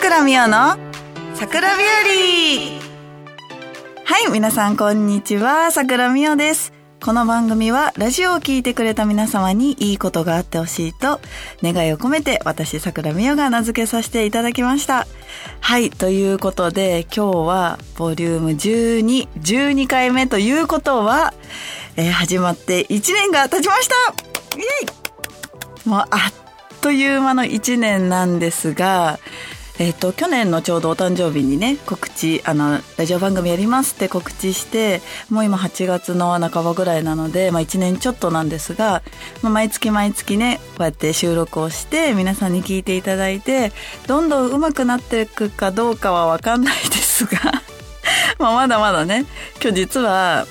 倉美代の桜日和はい、皆さんこんにちは。桜美代です。この番組はラジオを聞いてくれた皆様にいいことがあってほしいと願いを込めて私桜美代が名付けさせていただきました。はい、ということで今日はボリューム12、12回目ということは、えー始まって1年が経ちましたイエイもうあっという間の1年なんですが、えっ、と、去年のちょうどお誕生日にね、告知、あの、ラジオ番組やりますって告知して、もう今8月の半ばぐらいなので、まあ1年ちょっとなんですが、まあ、毎月毎月ね、こうやって収録をして、皆さんに聞いていただいて、どんどん上手くなっていくかどうかはわかんないですが、まあまだまだね、今日実は、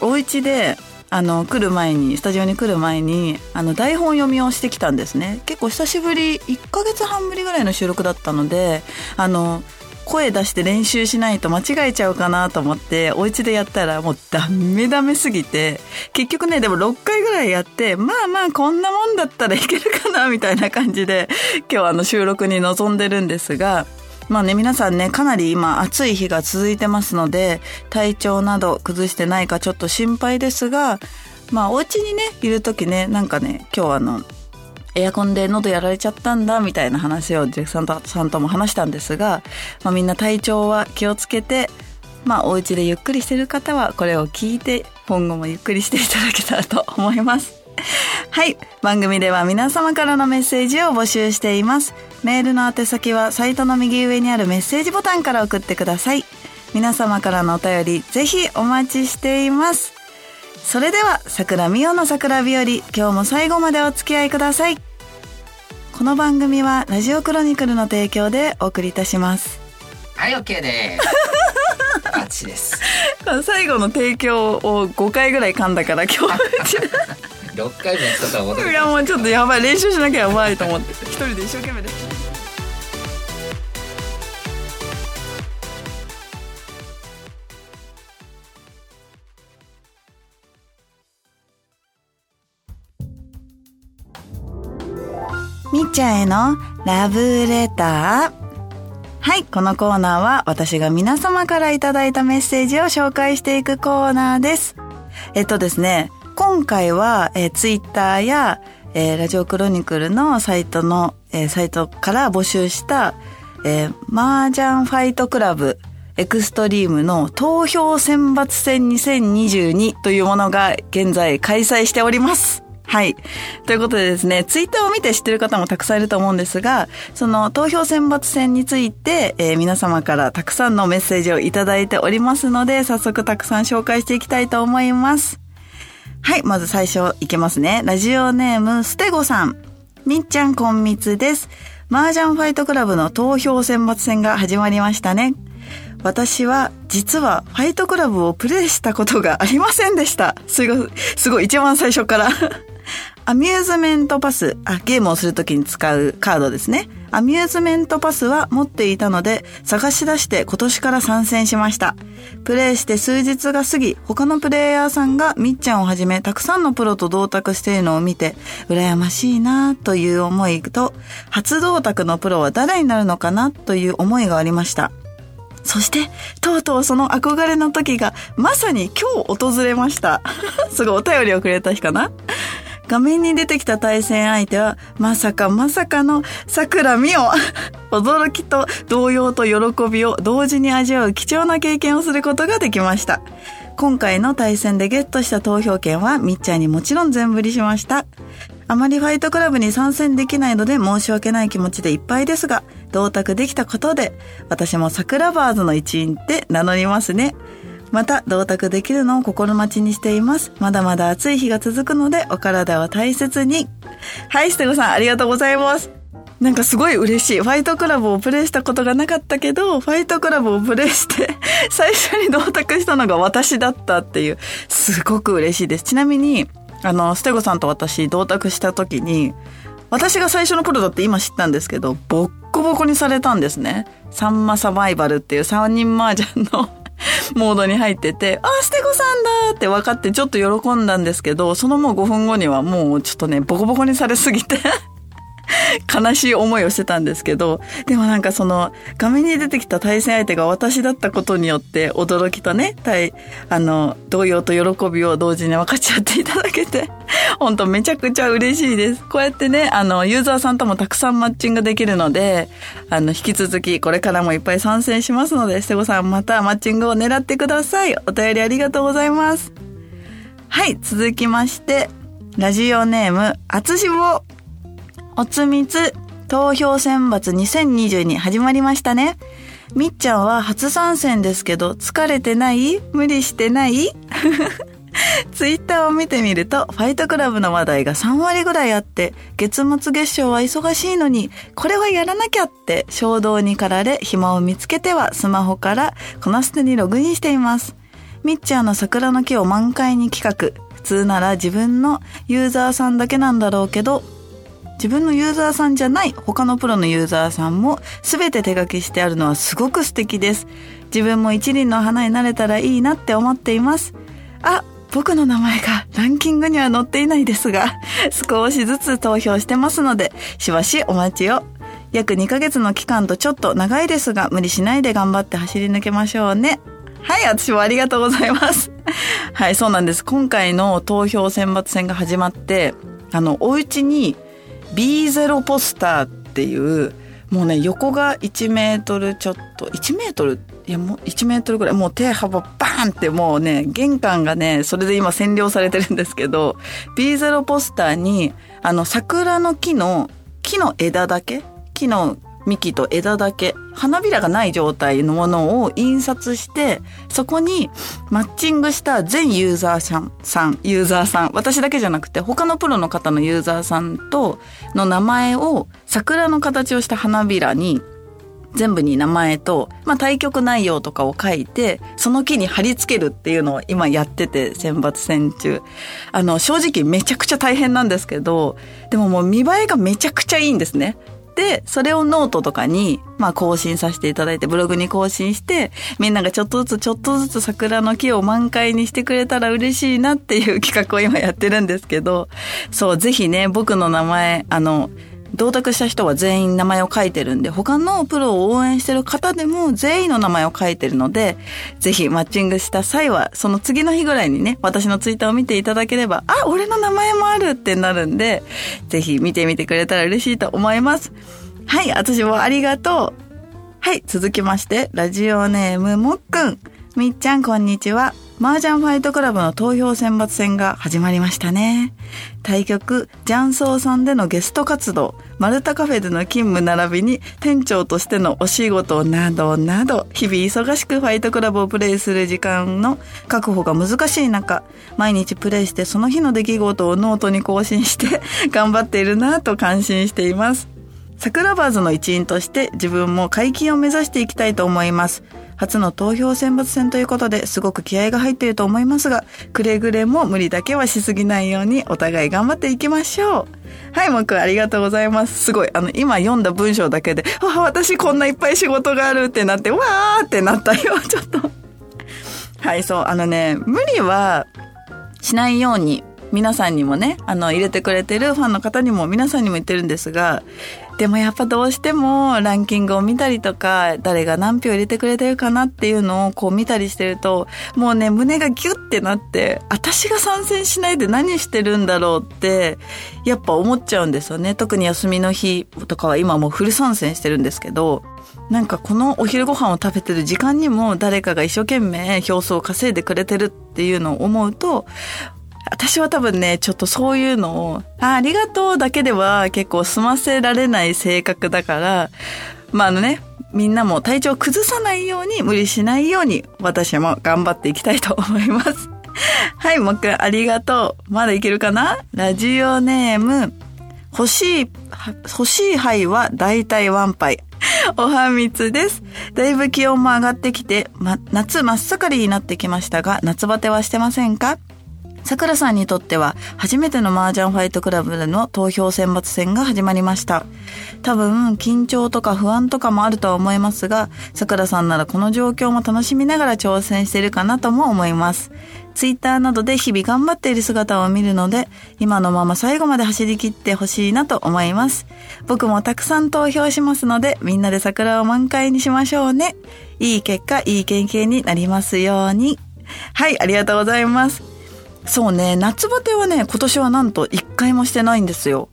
お家で、あの、来る前に、スタジオに来る前に、あの、台本読みをしてきたんですね。結構久しぶり、1ヶ月半ぶりぐらいの収録だったので、あの、声出して練習しないと間違えちゃうかなと思って、お家でやったらもうダメダメすぎて、結局ね、でも6回ぐらいやって、まあまあこんなもんだったらいけるかな、みたいな感じで、今日あの収録に臨んでるんですが、まあね、皆さんね、かなり今暑い日が続いてますので、体調など崩してないかちょっと心配ですが、まあお家にね、いる時ね、なんかね、今日あの、エアコンで喉やられちゃったんだみたいな話をジェフさんとさんとも話したんですが、まあ、みんな体調は気をつけて、まあお家でゆっくりしてる方はこれを聞いて今後もゆっくりしていただけたらと思います。はい。番組では皆様からのメッセージを募集しています。メールの宛先はサイトの右上にあるメッセージボタンから送ってください。皆様からのお便りぜひお待ちしています。それでは、桜美代の桜日和、今日も最後までお付き合いください。この番組はラジオクロニクルの提供でお送りいたします。はい、OK です。バッチです。最後の提供を5回ぐらい噛んだから今日。6回もやったとは思っていやもうちょっとやばい練習しなきゃやばいと思って一人で一生懸命ですみっちゃんへのラブレターはい、このコーナーは私が皆様からいただいたメッセージを紹介していくコーナーです。えっとですね、今回は、えー、ツイッターや、えーラジオクロニクルのサイトの、えーサイトから募集した、えー、麻雀ファイトクラブエクストリームの投票選抜戦2022というものが現在開催しております。はい。ということでですね、ツイッターを見て知ってる方もたくさんいると思うんですが、その投票選抜戦について、えー皆様からたくさんのメッセージをいただいておりますので、早速たくさん紹介していきたいと思います。はい、まず最初いけますね。ラジオネーム、ステゴさん。みっちゃんこんみつです。麻雀ファイトクラブの投票選抜戦が始まりましたね。私は実はファイトクラブをプレイしたことがありませんでした。すごい、すごい、一番最初から。アミューズメントパス、あ、ゲームをするときに使うカードですね。アミューズメントパスは持っていたので、探し出して今年から参戦しました。プレイして数日が過ぎ、他のプレイヤーさんがみっちゃんをはじめ、たくさんのプロと同卓しているのを見て、羨ましいなという思いと、初同卓のプロは誰になるのかなという思いがありました。そして、とうとうその憧れの時が、まさに今日訪れました。すごいお便りをくれた日かな画面に出てきた対戦相手は、まさかまさかの桜美代。驚きと動揺と喜びを同時に味わう貴重な経験をすることができました。今回の対戦でゲットした投票権はみっちゃんにもちろん全振りしました。あまりファイトクラブに参戦できないので申し訳ない気持ちでいっぱいですが、同卓できたことで、私も桜バーズの一員って名乗りますね。また、同卓できるのを心待ちにしています。まだまだ暑い日が続くので、お体を大切に。はい、ステゴさん、ありがとうございます。なんかすごい嬉しい。ファイトクラブをプレイしたことがなかったけど、ファイトクラブをプレイして、最初に同卓したのが私だったっていう、すごく嬉しいです。ちなみに、あの、ステゴさんと私同卓した時に、私が最初のプロだって今知ったんですけど、ボッコボコにされたんですね。サンマサバイバルっていう3人麻雀のモードに入ってて、あ、ステゴさんだって分かってちょっと喜んだんですけど、そのもう5分後にはもうちょっとね、ボコボコにされすぎて。悲しい思いをしてたんですけど、でもなんかその、画面に出てきた対戦相手が私だったことによって驚きとね、対、あの、動揺と喜びを同時に分かっち合っていただけて、本当めちゃくちゃ嬉しいです。こうやってね、あの、ユーザーさんともたくさんマッチングできるので、あの、引き続きこれからもいっぱい参戦しますので、ステゴさんまたマッチングを狙ってください。お便りありがとうございます。はい、続きまして、ラジオネーム、あつしぼ。おつみつ、投票選抜2022始まりましたね。みっちゃんは初参戦ですけど、疲れてない？無理してない？ツイッターを見てみると、ファイトクラブの話題が3割ぐらいあって、月末月賞は忙しいのに、これはやらなきゃって衝動に駆られ、暇を見つけてはスマホからこなすてにログインしています。みっちゃんの桜の木を満開に企画。普通なら自分のユーザーさんだけなんだろうけど、自分のユーザーさんじゃない他のプロのユーザーさんも全て手書きしてあるのはすごく素敵です。自分も一輪の花になれたらいいなって思っています。あ、僕の名前がランキングには載っていないですが、少しずつ投票してますので、しばしお待ちを。約2ヶ月の期間とちょっと長いですが、無理しないで頑張って走り抜けましょうね。はい、私もありがとうございます。はい、そうなんです。今回の投票選抜戦が始まって、あの、お家に B0 ポスターっていうもうね横が1メートルちょっと1メートル？いやもう1メートルぐらい？もう手幅バーンってもうね玄関がねそれで今占領されてるんですけど B0 ポスターにあの桜の木の木の枝だけ？木の幹と枝だけ花びらがない状態のものを印刷してそこにマッチングした全ユーザーさんさんユーザーさん私だけじゃなくて他のプロの方のユーザーさんとの名前を桜の形をした花びらに全部に名前と、まあ、対局内容とかを書いて、その木に貼り付けるっていうのを今やってて、選抜戦中。あの、正直めちゃくちゃ大変なんですけど、でももう見栄えがめちゃくちゃいいんですね。で、それをノートとかに、まあ更新させていただいて、ブログに更新して、みんながちょっとずつちょっとずつ桜の木を満開にしてくれたら嬉しいなっていう企画を今やってるんですけど、そう、ぜひね、僕の名前、あの、同卓した人は全員名前を書いてるんで、他のプロを応援してる方でも全員の名前を書いてるので、ぜひマッチングした際は、その次の日ぐらいにね、私のツイッターを見ていただければ、あ、俺の名前もあるってなるんで、ぜひ見てみてくれたら嬉しいと思います。はい、私もありがとう。はい、続きまして、ラジオネームもっくん。みっちゃん、こんにちは。麻雀ファイトクラブの投票選抜戦が始まりましたね。対局、ジャンソーさんでのゲスト活動、マルタカフェでの勤務並びに店長としてのお仕事などなど、日々忙しくファイトクラブをプレイする時間の確保が難しい中、毎日プレイしてその日の出来事をノートに更新して頑張っているなぁと感心しています。桜バーズの一員として自分も解禁を目指していきたいと思います。初の投票選抜戦ということですごく気合が入っていると思いますが、くれぐれも無理だけはしすぎないようにお互い頑張っていきましょう。はい、もくありがとうございます。すごい、あの、今読んだ文章だけで、あ、私こんないっぱい仕事があるってなって、わーってなったよ、ちょっと。はい、そう、あのね、無理はしないように皆さんにもね、あの、入れてくれてるファンの方にも皆さんにも言ってるんですが、でもやっぱどうしてもランキングを見たりとか、誰が何票入れてくれてるかなっていうのをこう見たりしてると、もうね、胸がギュッてなって、私が参戦しないで何してるんだろうって、やっぱ思っちゃうんですよね。特に休みの日とかは今もうフル参戦してるんですけど、なんかこのお昼ご飯を食べてる時間にも誰かが一生懸命票数を稼いでくれてるっていうのを思うと、私は多分ね、ちょっとそういうのを、あありがとうだけでは結構済ませられない性格だから、まああのね、みんなも体調崩さないように、無理しないように、私も頑張っていきたいと思います。はい、もう一回ありがとう。まだいけるかな？ラジオネーム、欲しい、欲しい杯は大体ワン杯。おはみつです。だいぶ気温も上がってきて、ま、夏真っ盛りになってきましたが、夏バテはしてませんか？さくらさんにとっては初めての麻雀ファイトクラブでの投票選抜戦が始まりました。多分緊張とか不安とかもあるとは思いますが、さくらさんならこの状況も楽しみながら挑戦してるかなとも思います。ツイッターなどで日々頑張っている姿を見るので、今のまま最後まで走り切ってほしいなと思います。僕もたくさん投票しますので、みんなで桜を満開にしましょうね。いい結果、いい経験になりますように。はい、ありがとうございます。そうね、夏バテはね、今年はなんと一回もしてないんですよ。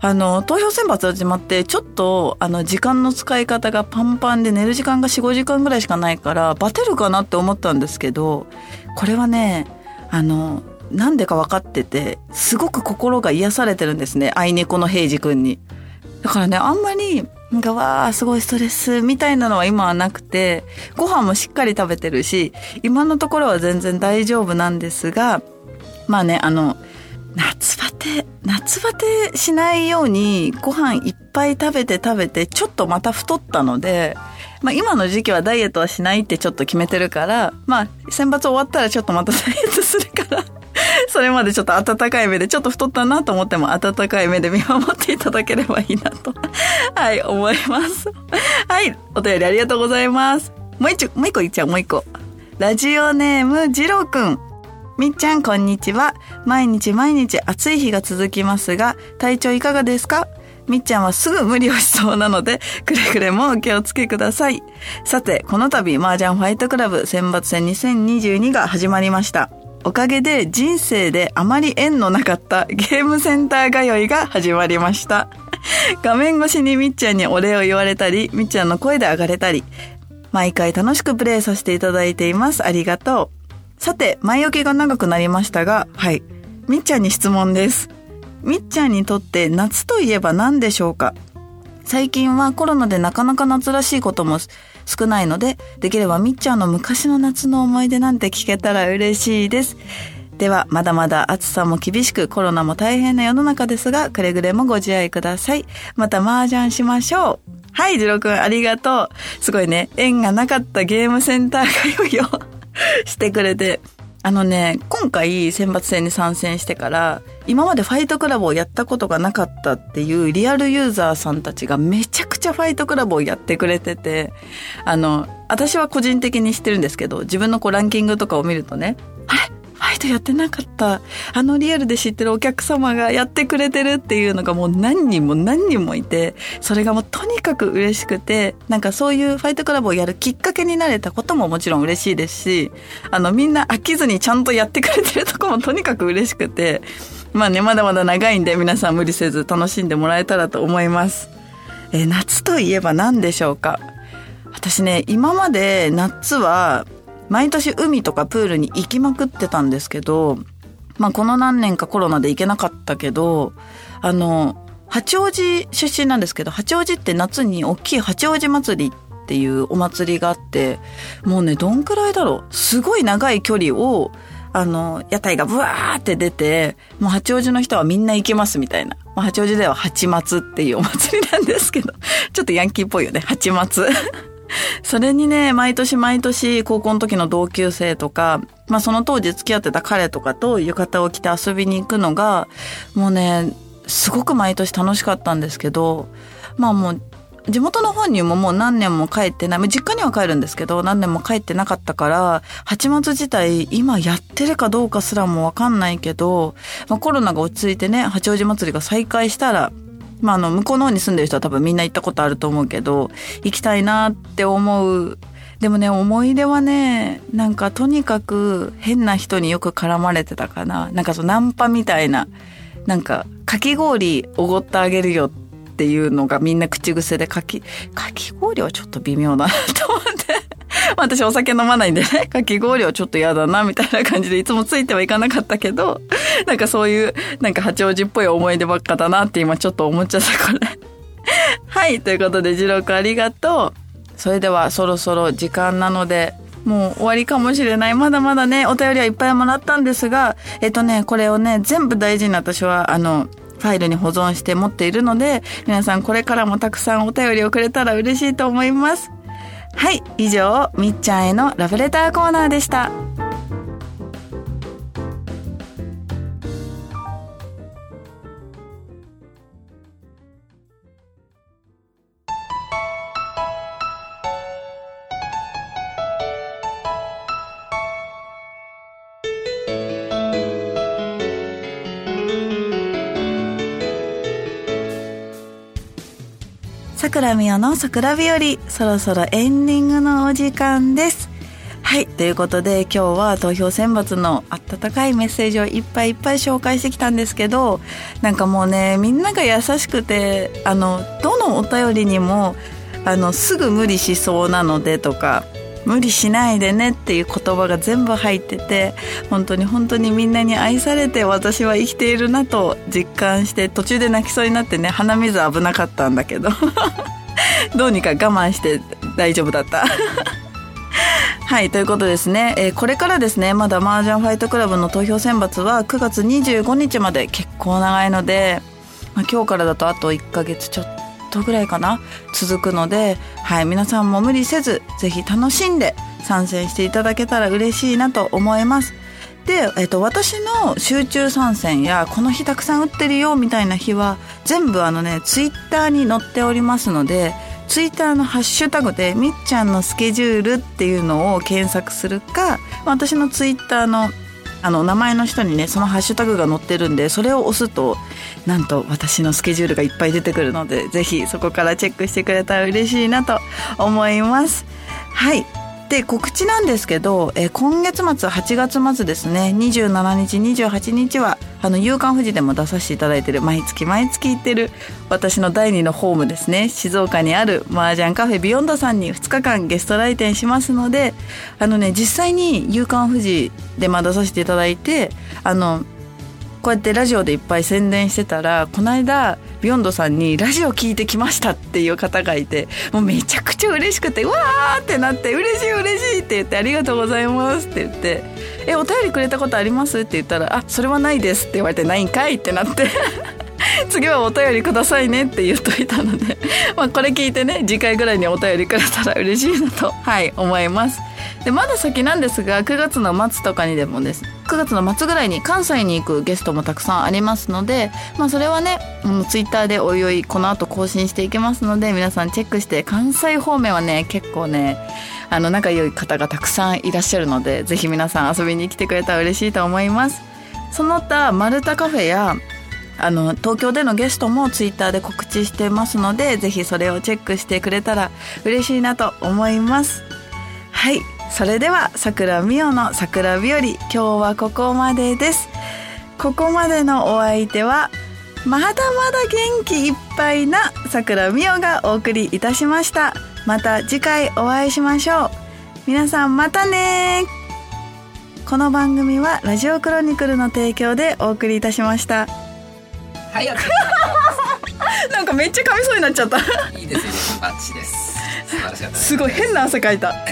あの、投票選抜始まって、ちょっと、あの、時間の使い方がパンパンで寝る時間が4、5時間ぐらいしかないから、バテるかなって思ったんですけど、これはね、あの、なんでか分かってて、すごく心が癒されてるんですね、愛猫の平次くんに。だからね、あんまり、なんか、わあ、すごいストレスみたいなのは今はなくて、ご飯もしっかり食べてるし、今のところは全然大丈夫なんですが、まあね、あの、夏バテ、夏バテしないようにご飯いっぱい食べて食べて、ちょっとまた太ったので、まあ今の時期はダイエットはしないってちょっと決めてるから、まあ選抜終わったらちょっとまたダイエットするから、それまでちょっと温かい目で、ちょっと太ったなと思っても温かい目で見守っていただければいいなと、はい、思います。はい、お便りありがとうございます。もう一個、もう一個いっちゃう、もう一個。ラジオネーム、ジローくん。みっちゃん、こんにちは。毎日毎日暑い日が続きますが、体調いかがですか？みっちゃんはすぐ無理をしそうなので、くれぐれもお気をつけください。さて、この度、麻雀ファイトクラブ選抜戦2022が始まりました。おかげで人生であまり縁のなかったゲームセンター通いが始まりました。画面越しにみっちゃんにお礼を言われたり、みっちゃんの声で上がれたり、毎回楽しくプレイさせていただいています。ありがとう。さて、前置きが長くなりましたが、はい。みっちゃんに質問です。みっちゃんにとって夏といえば何でしょうか？最近はコロナでなかなか夏らしいことも少ないので、できればみっちゃんの昔の夏の思い出なんて聞けたら嬉しいです。では、まだまだ暑さも厳しくコロナも大変な世の中ですが、くれぐれもご自愛ください。また麻雀しましょう。はい、ジロくんありがとう。すごいね、縁がなかったゲームセンター通いを してくれて。あのね、今回選抜戦に参戦してから、今までファイトクラブをやったことがなかったっていうリアルユーザーさんたちがめちゃくちゃファイトクラブをやってくれてて、あの、私は個人的に知ってるんですけど、自分のこうランキングとかを見るとね、あれ？ファイトやってなかった。あのリアルで知ってるお客様がやってくれてるっていうのがもう何人も何人もいて、それがもうとにかく嬉しくて、なんかそういうファイトクラブをやるきっかけになれたことももちろん嬉しいですし、あのみんな飽きずにちゃんとやってくれてるとこもとにかく嬉しくて、まあね、まだまだ長いんで皆さん無理せず楽しんでもらえたらと思います。え夏といえば何でしょうか？私ね、今まで夏は毎年海とかプールに行きまくってたんですけど、まあこの何年かコロナで行けなかったけど、あの、八王子出身なんですけど、八王子って夏に大きい八王子祭りっていうお祭りがあって、もうね、どんくらいだろう。すごい長い距離を、あの、屋台がブワーって出て、もう八王子の人はみんな行けますみたいな。ま、八王子では八松っていうお祭りなんですけど、ちょっとヤンキーっぽいよね、八松。それにね、毎年毎年高校の時の同級生とか、まあその当時付き合ってた彼とかと浴衣を着て遊びに行くのが、もうね、すごく毎年楽しかったんですけど、まあもう、地元の方にももう何年も帰ってない、実家には帰るんですけど、何年も帰ってなかったから、八松自体今やってるかどうかすらもわかんないけど、まあコロナが落ち着いてね、八王子祭りが再開したら、まあ、あの、向こうの方に住んでる人は多分みんな行ったことあると思うけど、行きたいなって思う。でもね、思い出はね、なんかとにかく変な人によく絡まれてたかな。なんかそう、ナンパみたいな、なんか、かき氷おごってあげるよっていうのがみんな口癖で、かき、かき氷はちょっと微妙だなと思って。私お酒飲まないんでね、かき氷はちょっと嫌だな、みたいな感じでいつもついてはいかなかったけど、なんかそういう、なんか八王子っぽい思い出ばっかだなって今ちょっと思っちゃった、これ。はい、ということで、ジローくんありがとう。それではそろそろ時間なので、もう終わりかもしれない。まだまだね、お便りはいっぱいもらったんですが、えっとね、これをね、全部大事に私は、あの、ファイルに保存して持っているので、皆さんこれからもたくさんお便りをくれたら嬉しいと思います。はい、以上、みっちゃんへのラブレターコーナーでした。桜美代の桜日和そろそろエンディングのお時間です。はいということで今日は投票選抜の温かいメッセージをいっぱいいっぱい紹介してきたんですけどなんかもうねみんなが優しくてあのどのお便りにもあのすぐ無理しそうなのでとか無理しないでねっていう言葉が全部入ってて本当に本当にみんなに愛されて私は生きているなと実感して途中で泣きそうになってね鼻水危なかったんだけど どうにか我慢して大丈夫だった はい、ということですね。えー、これからですね、まだ麻雀ファイトクラブの投票選抜は9月25日まで結構長いので、まあ、今日からだとあと1ヶ月ちょっとぐらいかな続くので、はい、皆さんも無理せず、ぜひ楽しんで参戦していただけたら嬉しいなと思います。で、えっと、私の集中参戦やこの日たくさん打ってるよみたいな日は全部あのねツイッターに載っておりますのでツイッターのハッシュタグでみっちゃんのスケジュールっていうのを検索するか私のツイッターのあの名前の人にねそのハッシュタグが載ってるんでそれを押すとなんと私のスケジュールがいっぱい出てくるのでぜひそこからチェックしてくれたら嬉しいなと思います。はい。で告知なんですけど、え今月末8月末ですね27日28日はあの夕刊富士でも出させていただいてる毎月毎月行ってる私の第二のホームですね静岡にある麻雀カフェビヨンドさんに2日間ゲスト来店しますのであのね実際に夕刊富士でまあ出させていただいてあのこうやってラジオでいっぱい宣伝してたらこの間ビヨンドさんに「ラジオ聞いてきました」っていう方がいてもうめちゃくちゃ嬉しくて「わー!」ってなって「嬉しい嬉しい!」って言って「ありがとうございます」って言って「えお便りくれたことあります?」って言ったら「あそれはないです」って言われて「ないんかい?」ってなって 次はお便りくださいねって言っといたのでまあこれ聞いてね次回ぐらいにお便りくれたら嬉しいなとはい思いますでまだ先なんですが9月の末とかにでもです。9月の末ぐらいに関西に行くゲストもたくさんありますので、まあ、それはね、うん、ツイッターでおいおいこの後更新していきますので皆さんチェックして関西方面はね結構ねあの仲良い方がたくさんいらっしゃるのでぜひ皆さん遊びに来てくれたら嬉しいと思います。その他マルタカフェやあの東京でのゲストもツイッターで告知してますのでぜひそれをチェックしてくれたら嬉しいなと思います。はい。それでは桜美代の桜日和今日はここまでです。ここまでのお相手はまだまだ元気いっぱいな桜美代がお送りいたしました。また次回お会いしましょう。皆さんまたね。この番組はラジオクロニクルの提供でお送りいたしました。はいなんかめっちゃ噛みそうになっちゃった。いいですよ。バッチです。素晴らしかったすごい変な汗かいた